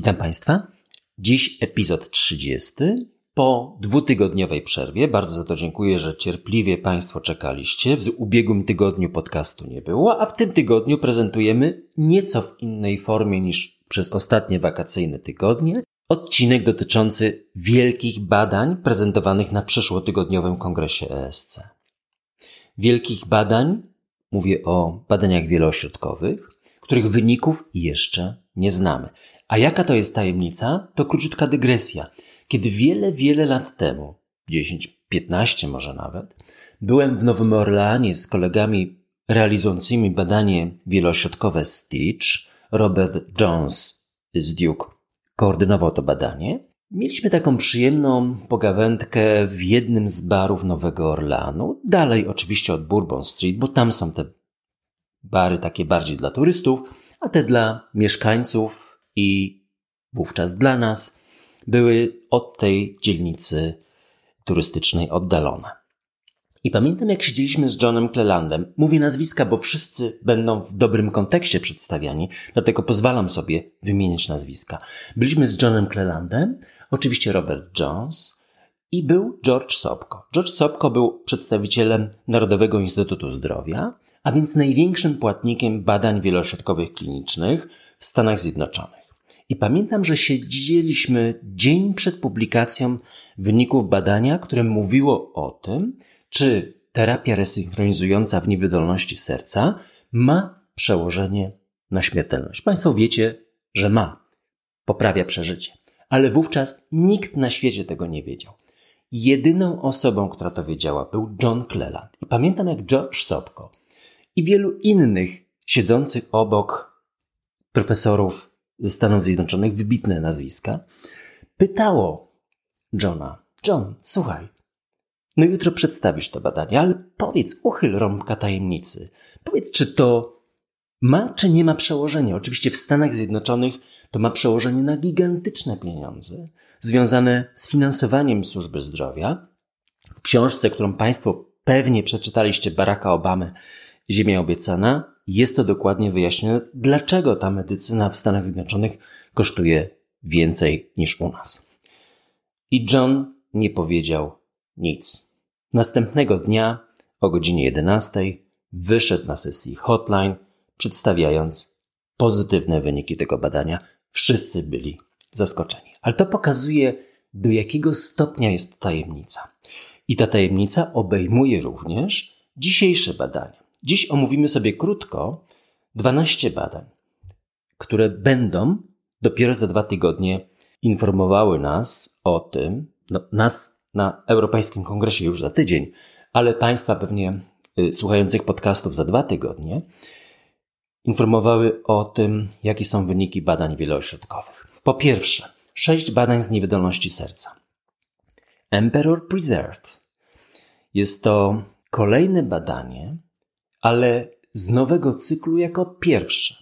Witam Państwa. Dziś epizod 30. Po dwutygodniowej przerwie, bardzo za to dziękuję, że cierpliwie Państwo czekaliście. W ubiegłym tygodniu podcastu nie było, a w tym tygodniu prezentujemy nieco w innej formie niż przez ostatnie wakacyjne tygodnie odcinek dotyczący wielkich badań prezentowanych na przyszłotygodniowym kongresie ESC. Wielkich badań, mówię o badaniach wieloośrodkowych, których wyników jeszcze nie znamy. A jaka to jest tajemnica? To króciutka dygresja. Kiedy wiele, wiele lat temu, 10, 15 może nawet, byłem w Nowym Orleanie z kolegami realizującymi badanie wieloośrodkowe Stitch, Robert Jones z Duke koordynował to badanie. Mieliśmy taką przyjemną pogawędkę w jednym z barów Nowego Orleanu, dalej oczywiście od Bourbon Street, bo tam są te bary takie bardziej dla turystów, a te dla mieszkańców i wówczas dla nas były od tej dzielnicy turystycznej oddalone. I pamiętam, jak siedzieliśmy z Johnem Clelandem. Mówię nazwiska, bo wszyscy będą w dobrym kontekście przedstawiani, dlatego pozwalam sobie wymienić nazwiska. Byliśmy z Johnem Clelandem, oczywiście Robert Jones i był George Sopko. George Sopko był przedstawicielem Narodowego Instytutu Zdrowia, a więc największym płatnikiem badań wielośrodkowych klinicznych w Stanach Zjednoczonych. I pamiętam, że siedzieliśmy dzień przed publikacją wyników badania, które mówiło o tym, czy terapia resynchronizująca w niewydolności serca ma przełożenie na śmiertelność. Państwo wiecie, że ma. Poprawia przeżycie. Ale wówczas nikt na świecie tego nie wiedział. Jedyną osobą, która to wiedziała, był John Cleland. I pamiętam, jak George Sopko i wielu innych siedzących obok profesorów ze Stanów Zjednoczonych, wybitne nazwiska, pytało Johna: John, słuchaj, no jutro przedstawisz to badanie, ale powiedz, uchyl rąbka tajemnicy. Powiedz, czy to ma, czy nie ma przełożenia. Oczywiście w Stanach Zjednoczonych to ma przełożenie na gigantyczne pieniądze związane z finansowaniem służby zdrowia. W książce, którą Państwo pewnie przeczytaliście Baracka Obamy, Ziemia obiecana, jest to dokładnie wyjaśnione, dlaczego ta medycyna w Stanach Zjednoczonych kosztuje więcej niż u nas. I John nie powiedział nic. Następnego dnia o godzinie 11 wyszedł na sesji hotline, przedstawiając pozytywne wyniki tego badania. Wszyscy byli zaskoczeni. Ale to pokazuje, do jakiego stopnia jest tajemnica. I ta tajemnica obejmuje również dzisiejsze badania. Dziś omówimy sobie krótko 12 badań, które będą dopiero za dwa tygodnie informowały nas o tym, no, nas na Europejskim Kongresie już za tydzień, ale Państwa pewnie y, słuchających podcastów za dwa tygodnie, informowały o tym, jakie są wyniki badań wieloośrodkowych. Po pierwsze, sześć badań z niewydolności serca. Emperor Preserved. Jest to kolejne badanie, ale z nowego cyklu jako pierwsze,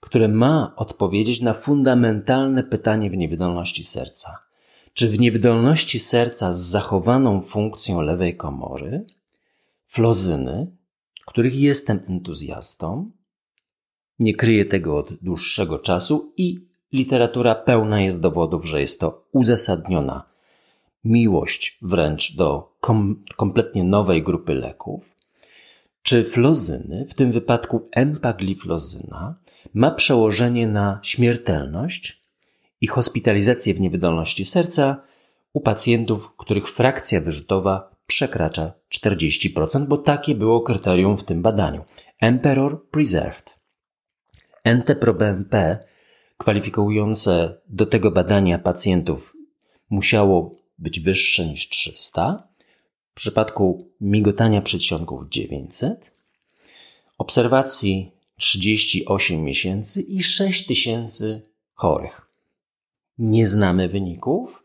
które ma odpowiedzieć na fundamentalne pytanie w niewydolności serca. Czy w niewydolności serca z zachowaną funkcją lewej komory, flozyny, których jestem entuzjastą, nie kryję tego od dłuższego czasu i literatura pełna jest dowodów, że jest to uzasadniona miłość wręcz do kom kompletnie nowej grupy leków, czy flozyny, w tym wypadku empagliflozyna, ma przełożenie na śmiertelność i hospitalizację w niewydolności serca u pacjentów, których frakcja wyrzutowa przekracza 40%, bo takie było kryterium w tym badaniu. Emperor Preserved. NT-proBNP kwalifikujące do tego badania pacjentów musiało być wyższe niż 300, w przypadku migotania przedsionków 900, obserwacji 38 miesięcy i 6 tysięcy chorych. Nie znamy wyników.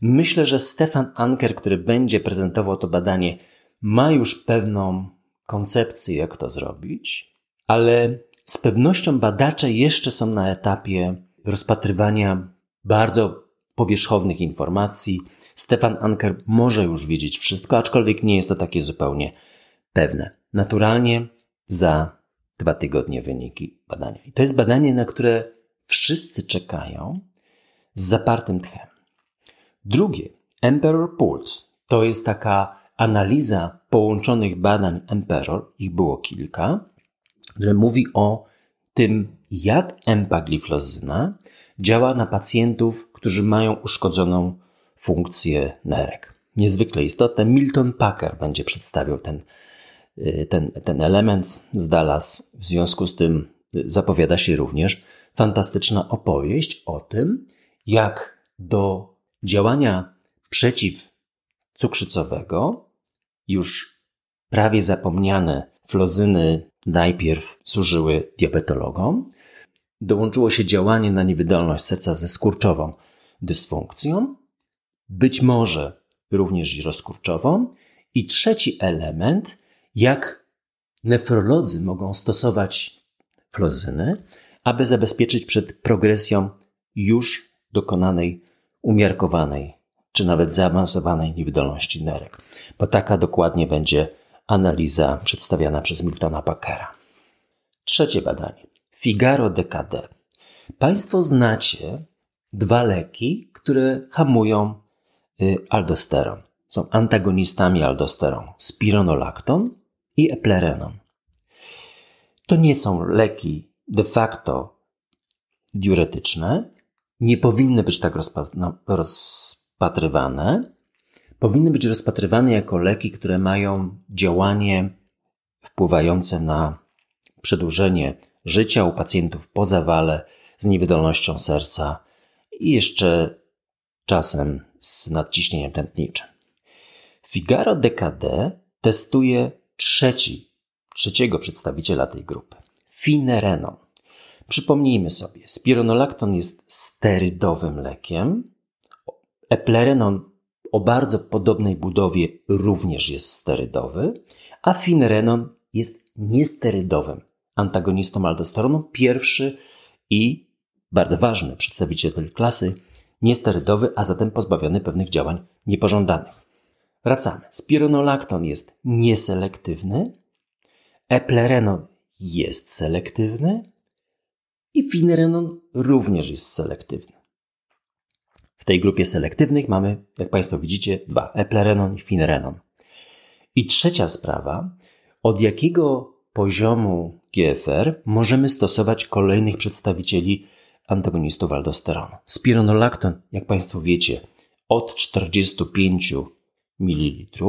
Myślę, że Stefan Anker, który będzie prezentował to badanie, ma już pewną koncepcję, jak to zrobić, ale z pewnością badacze jeszcze są na etapie rozpatrywania bardzo powierzchownych informacji, Stefan Anker może już wiedzieć wszystko, aczkolwiek nie jest to takie zupełnie pewne. Naturalnie za dwa tygodnie wyniki badania. I to jest badanie, na które wszyscy czekają, z zapartym tchem. Drugie, Emperor Pulse, to jest taka analiza połączonych badań Emperor, ich było kilka, które mówi o tym, jak empagliflozyna działa na pacjentów, którzy mają uszkodzoną funkcję nerek. Niezwykle istotne. Milton Packer będzie przedstawiał ten, y, ten, ten element z Dallas. W związku z tym y, zapowiada się również fantastyczna opowieść o tym, jak do działania przeciwcukrzycowego już prawie zapomniane flozyny najpierw służyły diabetologom. Dołączyło się działanie na niewydolność serca ze skurczową dysfunkcją, być może również i rozkurczową. I trzeci element, jak nefrolodzy mogą stosować flozyny, aby zabezpieczyć przed progresją już dokonanej, umiarkowanej czy nawet zaawansowanej niewydolności nerek. Bo taka dokładnie będzie analiza przedstawiana przez Miltona Packera. Trzecie badanie. Figaro DKD. Państwo znacie dwa leki, które hamują aldosteron. Są antagonistami aldosteron. Spironolakton i eplerenon. To nie są leki de facto diuretyczne. Nie powinny być tak rozpatrywane powinny być rozpatrywane jako leki, które mają działanie wpływające na przedłużenie życia u pacjentów po zawale z niewydolnością serca i jeszcze czasem z nadciśnieniem tętniczym. Figaro DKD testuje trzeci, trzeciego przedstawiciela tej grupy, finerenon. Przypomnijmy sobie, spironolakton jest sterydowym lekiem, eplerenon o bardzo podobnej budowie również jest sterydowy, a finrenon jest niesterydowym antagonistą aldosteronu. Pierwszy i bardzo ważny przedstawiciel tej klasy, niesterydowy, a zatem pozbawiony pewnych działań niepożądanych. Wracamy. Spironolakton jest nieselektywny, eplerenon jest selektywny i finrenon również jest selektywny tej grupie selektywnych mamy, jak Państwo widzicie, dwa: eplerenon i finrenon. I trzecia sprawa, od jakiego poziomu GFR możemy stosować kolejnych przedstawicieli antagonistów aldosteronu. Spironolakton, jak Państwo wiecie, od 45 ml,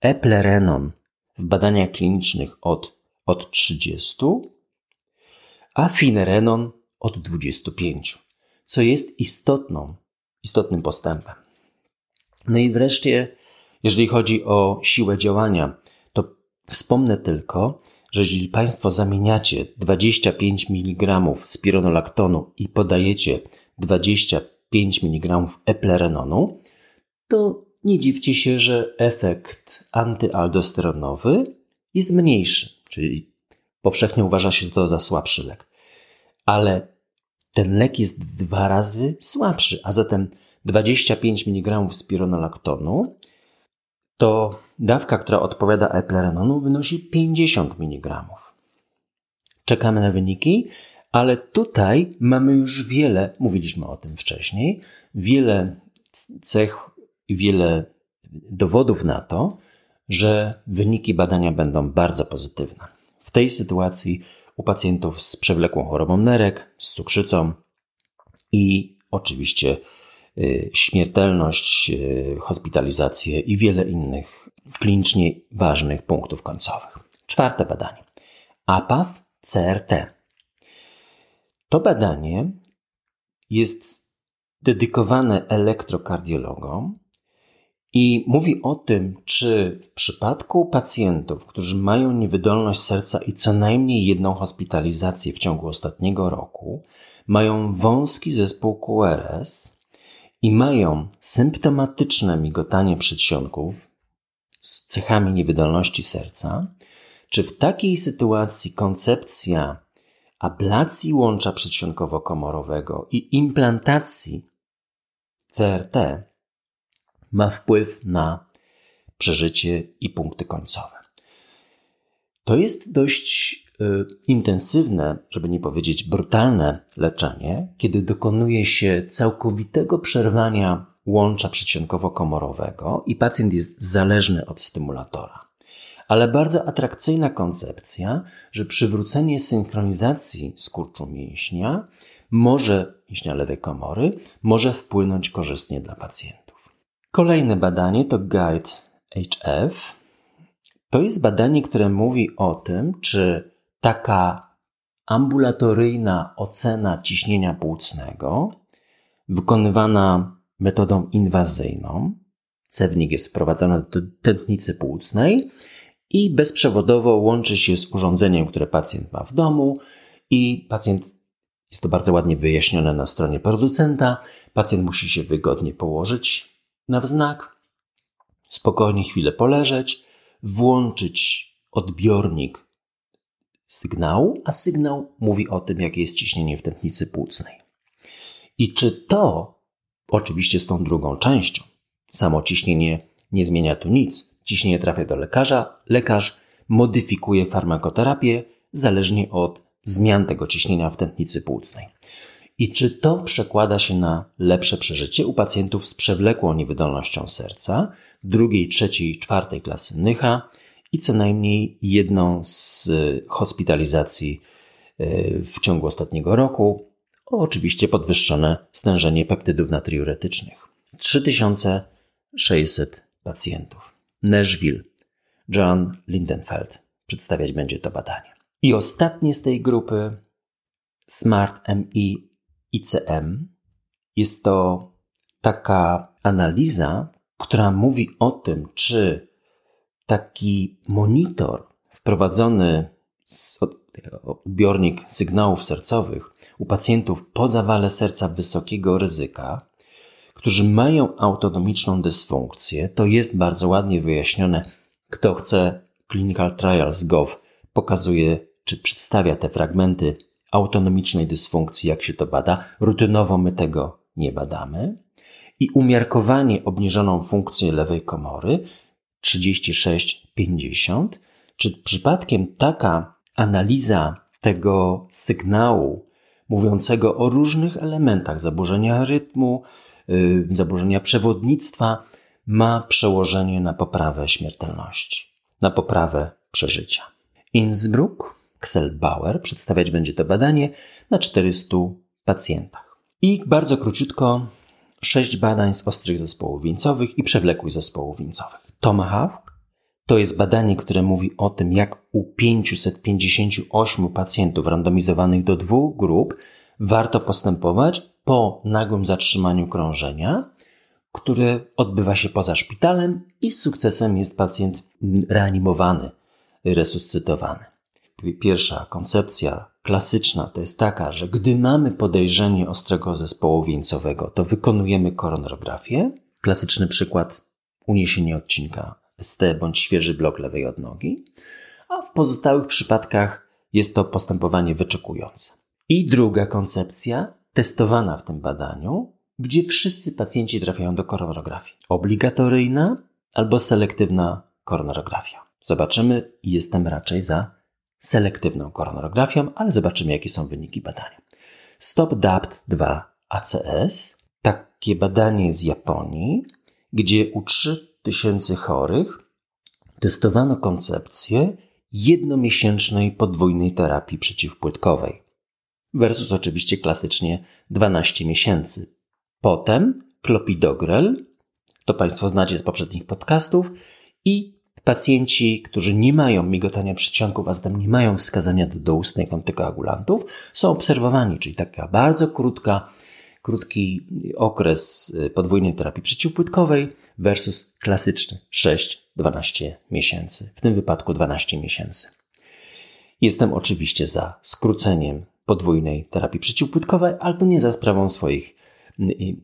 eplerenon w badaniach klinicznych od, od 30, a finerenon od 25, co jest istotną istotnym postępem. No i wreszcie, jeżeli chodzi o siłę działania, to wspomnę tylko, że Państwo zamieniacie 25 mg spironolaktonu i podajecie 25 mg eplerenonu, to nie dziwcie się, że efekt antyaldosteronowy jest mniejszy, czyli powszechnie uważa się to za słabszy lek. Ale ten lek jest dwa razy słabszy, a zatem 25 mg spironolaktonu to dawka, która odpowiada eplerenonu wynosi 50 mg. Czekamy na wyniki, ale tutaj mamy już wiele, mówiliśmy o tym wcześniej, wiele cech wiele dowodów na to, że wyniki badania będą bardzo pozytywne. W tej sytuacji u pacjentów z przewlekłą chorobą nerek, z cukrzycą i oczywiście śmiertelność, y, hospitalizację i wiele innych klinicznie ważnych punktów końcowych. Czwarte badanie. APAF CRT. To badanie jest dedykowane elektrokardiologom i mówi o tym, czy w przypadku pacjentów, którzy mają niewydolność serca i co najmniej jedną hospitalizację w ciągu ostatniego roku, mają wąski zespół QRS i mają symptomatyczne migotanie przedsionków z cechami niewydolności serca, czy w takiej sytuacji koncepcja ablacji łącza przedsionkowo-komorowego i implantacji CRT ma wpływ na przeżycie i punkty końcowe. To jest dość intensywne, żeby nie powiedzieć brutalne leczenie, kiedy dokonuje się całkowitego przerwania łącza przedsionkowo-komorowego i pacjent jest zależny od stymulatora. Ale bardzo atrakcyjna koncepcja, że przywrócenie synchronizacji skurczu mięśnia może, mięśnia lewej komory, może wpłynąć korzystnie dla pacjentów. Kolejne badanie to Guide HF. To jest badanie, które mówi o tym, czy taka ambulatoryjna ocena ciśnienia płucnego, wykonywana metodą inwazyjną, cewnik jest wprowadzony do tętnicy płucnej i bezprzewodowo łączy się z urządzeniem, które pacjent ma w domu i pacjent jest to bardzo ładnie wyjaśnione na stronie producenta. Pacjent musi się wygodnie położyć na wznak, spokojnie chwilę poleżeć, włączyć odbiornik sygnału, a sygnał mówi o tym, jakie jest ciśnienie w tętnicy płucnej. I czy to, oczywiście z tą drugą częścią, samo ciśnienie nie zmienia tu nic, ciśnienie trafia do lekarza, lekarz modyfikuje farmakoterapię zależnie od zmian tego ciśnienia w tętnicy płucnej. I czy to przekłada się na lepsze przeżycie u pacjentów z przewlekłą niewydolnością serca, drugiej, trzeciej, czwartej klasy Nycha i co najmniej jedną z hospitalizacji e, w ciągu ostatniego roku, oczywiście podwyższone stężenie peptydów natriuretycznych. 3600 pacjentów. Nashville. John Lindenfeld przedstawiać będzie to badanie. I ostatnie z tej grupy Smart MI ICM jest to taka analiza, która mówi o tym, czy taki monitor wprowadzony z odbiornik sygnałów sercowych u pacjentów po zawale serca wysokiego ryzyka, którzy mają autonomiczną dysfunkcję, to jest bardzo ładnie wyjaśnione. Kto chce Clinical Trials Gov pokazuje czy przedstawia te fragmenty autonomicznej dysfunkcji, jak się to bada. Rutynowo my tego nie badamy. I umiarkowanie obniżoną funkcję lewej komory 36-50. Czy przypadkiem taka analiza tego sygnału mówiącego o różnych elementach zaburzenia rytmu, yy, zaburzenia przewodnictwa ma przełożenie na poprawę śmiertelności, na poprawę przeżycia. Innsbruck Ksel Bauer przedstawiać będzie to badanie na 400 pacjentach. I bardzo króciutko sześć badań z ostrych zespołów wieńcowych i przewlekłych zespołów wieńcowych. Tomahawk to jest badanie, które mówi o tym, jak u 558 pacjentów randomizowanych do dwóch grup warto postępować po nagłym zatrzymaniu krążenia, które odbywa się poza szpitalem i z sukcesem jest pacjent reanimowany, resuscytowany. Pierwsza koncepcja klasyczna to jest taka, że gdy mamy podejrzenie ostrego zespołu wieńcowego, to wykonujemy koronografię. Klasyczny przykład uniesienie odcinka ST bądź świeży blok lewej odnogi, a w pozostałych przypadkach jest to postępowanie wyczekujące. I druga koncepcja, testowana w tym badaniu, gdzie wszyscy pacjenci trafiają do koronografii. Obligatoryjna albo selektywna koronografia. Zobaczymy jestem raczej za selektywną koronografią, ale zobaczymy, jakie są wyniki badania. Stop DAPT 2 ACS, takie badanie z Japonii, gdzie u 3000 chorych testowano koncepcję jednomiesięcznej podwójnej terapii przeciwpłytkowej versus oczywiście klasycznie 12 miesięcy. Potem klopidogrel, to Państwo znacie z poprzednich podcastów, i Pacjenci, którzy nie mają migotania przedsionków, a zatem nie mają wskazania do doustnych antykoagulantów, są obserwowani, czyli taka bardzo krótka, krótki okres y, podwójnej terapii przeciwpłytkowej versus klasyczny 6-12 miesięcy, w tym wypadku 12 miesięcy. Jestem oczywiście za skróceniem podwójnej terapii przeciwpłytkowej, ale to nie za sprawą swoich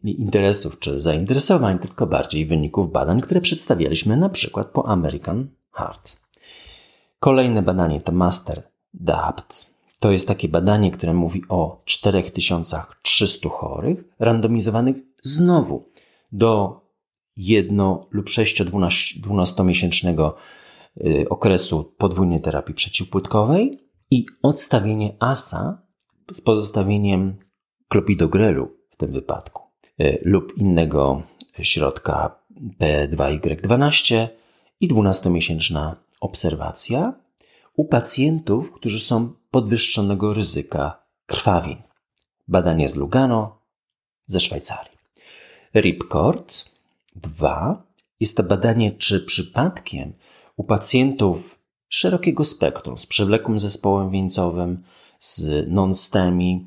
interesów czy zainteresowań, tylko bardziej wyników badań, które przedstawialiśmy na przykład po American Heart. Kolejne badanie to Master DAPT. To jest takie badanie, które mówi o 4300 chorych, randomizowanych znowu do jedno- lub 6-12-miesięcznego y, okresu podwójnej terapii przeciwpłytkowej i odstawienie asa z pozostawieniem klopidogrelu w tym wypadku e, lub innego środka P2Y12 i 12-miesięczna obserwacja u pacjentów, którzy są podwyższonego ryzyka krwawień. Badanie z Lugano ze Szwajcarii. Ripcord 2 jest to badanie, czy przypadkiem u pacjentów szerokiego spektrum z przewlekłym zespołem wieńcowym, z non-STEMI,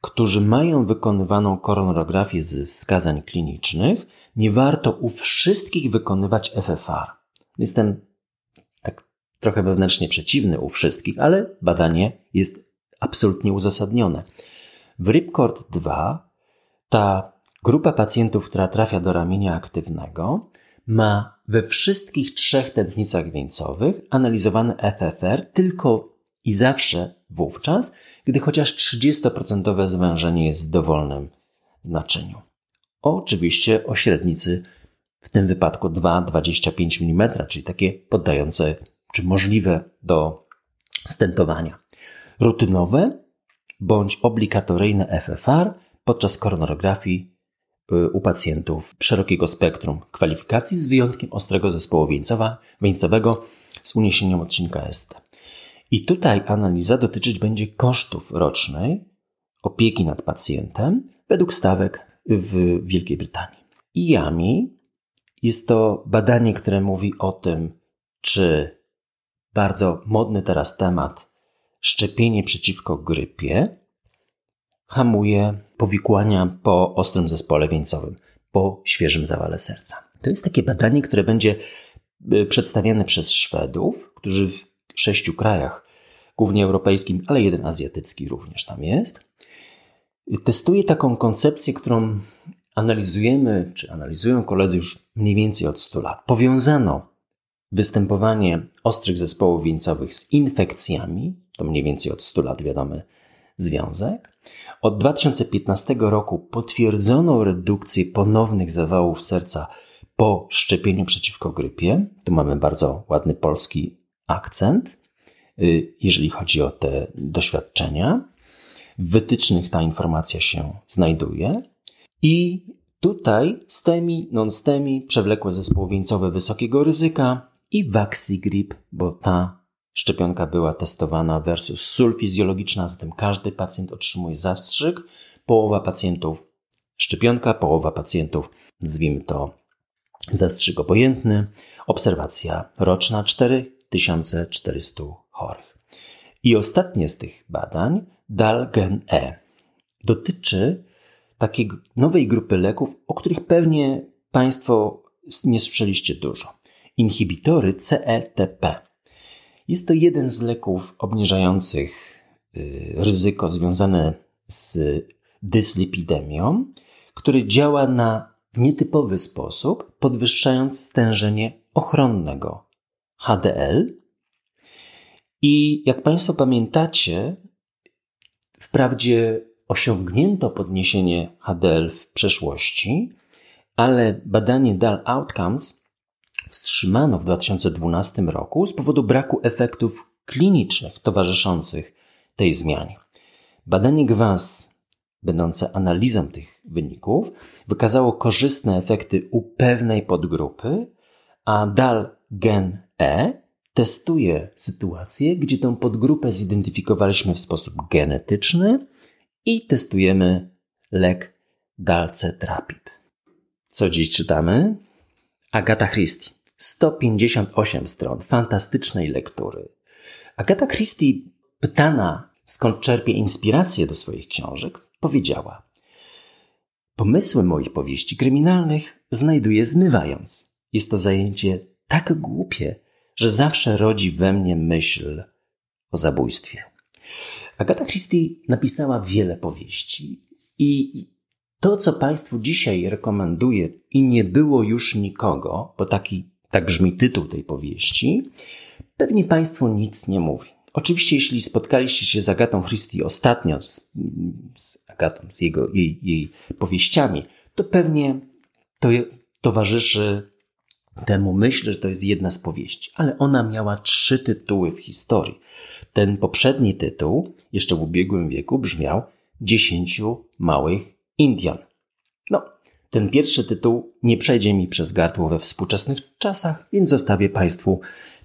którzy mają wykonywaną koronografię z wskazań klinicznych, nie warto u wszystkich wykonywać FFR. Jestem trochę wewnętrznie przeciwny u wszystkich, ale badanie jest absolutnie uzasadnione. W Ripcord 2 ta grupa pacjentów, która trafia do ramienia aktywnego, ma we wszystkich trzech tętnicach wieńcowych analizowany FFR tylko i zawsze wówczas, gdy chociaż 30% zwężenie jest w dowolnym znaczeniu. Oczywiście o średnicy w tym wypadku 2,25 mm, czyli takie poddające czy możliwe do stentowania. Rutynowe bądź obligatoryjne FFR podczas koronarografii y, u pacjentów szerokiego spektrum kwalifikacji z wyjątkiem ostrego zespołu wieńcowa, wieńcowego z uniesieniem odcinka ST. I tutaj analiza dotyczyć będzie kosztów rocznej opieki nad pacjentem według stawek w Wielkiej Brytanii. IAMI jest to badanie, które mówi o tym, czy bardzo modny teraz temat szczepienie przeciwko grypie hamuje powikłania po ostrym zespole wieńcowym, po świeżym zawale serca. To jest takie badanie, które będzie y, przedstawiane przez Szwedów, którzy w sześciu krajach, głównie europejskim, ale jeden azjatycki również tam jest. Testuje taką koncepcję, którą analizujemy, czy analizują koledzy już mniej więcej od 100 lat. Powiązano występowanie ostrych zespołów wieńcowych z infekcjami, to mniej więcej od 100 lat wiadomy związek. Od 2015 roku potwierdzono redukcję ponownych zawałów serca po szczepieniu przeciwko grypie. Tu mamy bardzo ładny polski akcent, y, jeżeli chodzi o te doświadczenia. W wytycznych ta informacja się znajduje. I tutaj STEMI, non-STEMI, przewlekłe zespoły wieńcowe wysokiego ryzyka i Vaxigrip, bo ta szczepionka była testowana versus sól fizjologiczna, zatem każdy pacjent otrzymuje zastrzyk. Połowa pacjentów szczepionka, połowa pacjentów, nazwijmy to zastrzyk obojętny. Obserwacja roczna 4400 chorych. I ostatnie z tych badań, DALGEN-E, dotyczy takiej nowej grupy leków, o których pewnie Państwo nie słyszeliście dużo. Inhibitory CETP. Jest to jeden z leków obniżających y, ryzyko związane z dyslipidemią, który działa na nietypowy sposób, podwyższając stężenie ochronnego HDL. I jak Państwo pamiętacie, wprawdzie osiągnięto podniesienie HDL w przeszłości, ale badanie DAL Outcomes wstrzymano w 2012 roku z powodu braku efektów klinicznych towarzyszących tej zmianie. Badanie GWAS, będące analizą tych wyników, wykazało korzystne efekty u pewnej podgrupy, a DAL Gen E testuje sytuację, gdzie tę podgrupę zidentyfikowaliśmy w sposób genetyczny i testujemy lek Dalcetrapib. Co dziś czytamy? Agata Christie. 158 stron fantastycznej lektury. Agata Christie, pytana skąd czerpie inspirację do swoich książek, powiedziała: Pomysły moich powieści kryminalnych znajduję zmywając. Jest to zajęcie tak głupie, że zawsze rodzi we mnie myśl o zabójstwie. Agata Christie napisała wiele powieści i to, co Państwu dzisiaj rekomenduję i nie było już nikogo, bo taki, tak brzmi tytuł tej powieści, pewnie Państwu nic nie mówi. Oczywiście, jeśli spotkaliście się z Agatą Christie ostatnio, z, z Agatą, z jego, jej, jej powieściami, to pewnie to towarzyszy temu myślę, że to jest jedna z powieści. Ale ona miała trzy tytuły w historii. Ten poprzedni tytuł, jeszcze w ubiegłym wieku, brzmiał Dziesięciu Małych Indian. No, ten pierwszy tytuł nie przejdzie mi przez gardło we współczesnych czasach, więc zostawię Państwu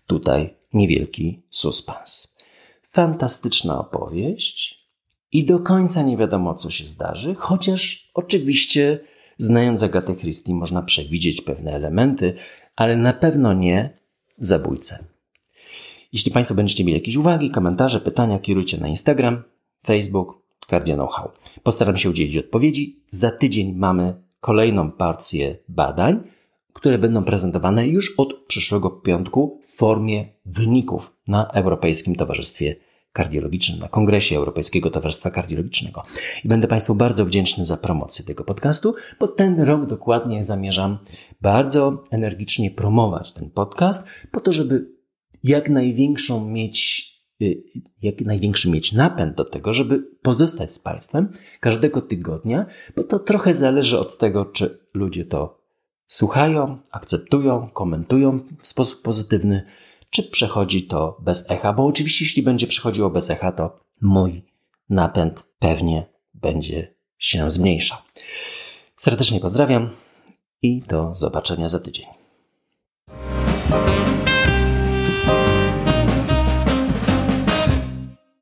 tutaj niewielki suspens. Fantastyczna opowieść i do końca nie wiadomo, co się zdarzy, chociaż oczywiście, znając Agatę Christie, można przewidzieć pewne elementy, ale na pewno nie zabójcę. Jeśli Państwo będziecie mieli jakieś uwagi, komentarze, pytania, kierujcie na Instagram, Facebook, Cardio Know-how. Postaram się udzielić odpowiedzi. Za tydzień mamy kolejną partię badań, które będą prezentowane już od przyszłego piątku w formie wyników na Europejskim Towarzystwie Kardiologicznym, na Kongresie Europejskiego Towarzystwa Kardiologicznego. I będę Państwu bardzo wdzięczny za promocję tego podcastu, bo ten rok dokładnie zamierzam bardzo energicznie promować ten podcast, po to, żeby jak największą mieć jak największy mieć napęd do tego, żeby pozostać z Państwem każdego tygodnia, bo to trochę zależy od tego, czy ludzie to słuchają, akceptują, komentują w sposób pozytywny, czy przechodzi to bez echa, bo oczywiście jeśli będzie przechodziło bez echa, to mój napęd pewnie będzie się zmniejszał. Serdecznie pozdrawiam i do zobaczenia za tydzień.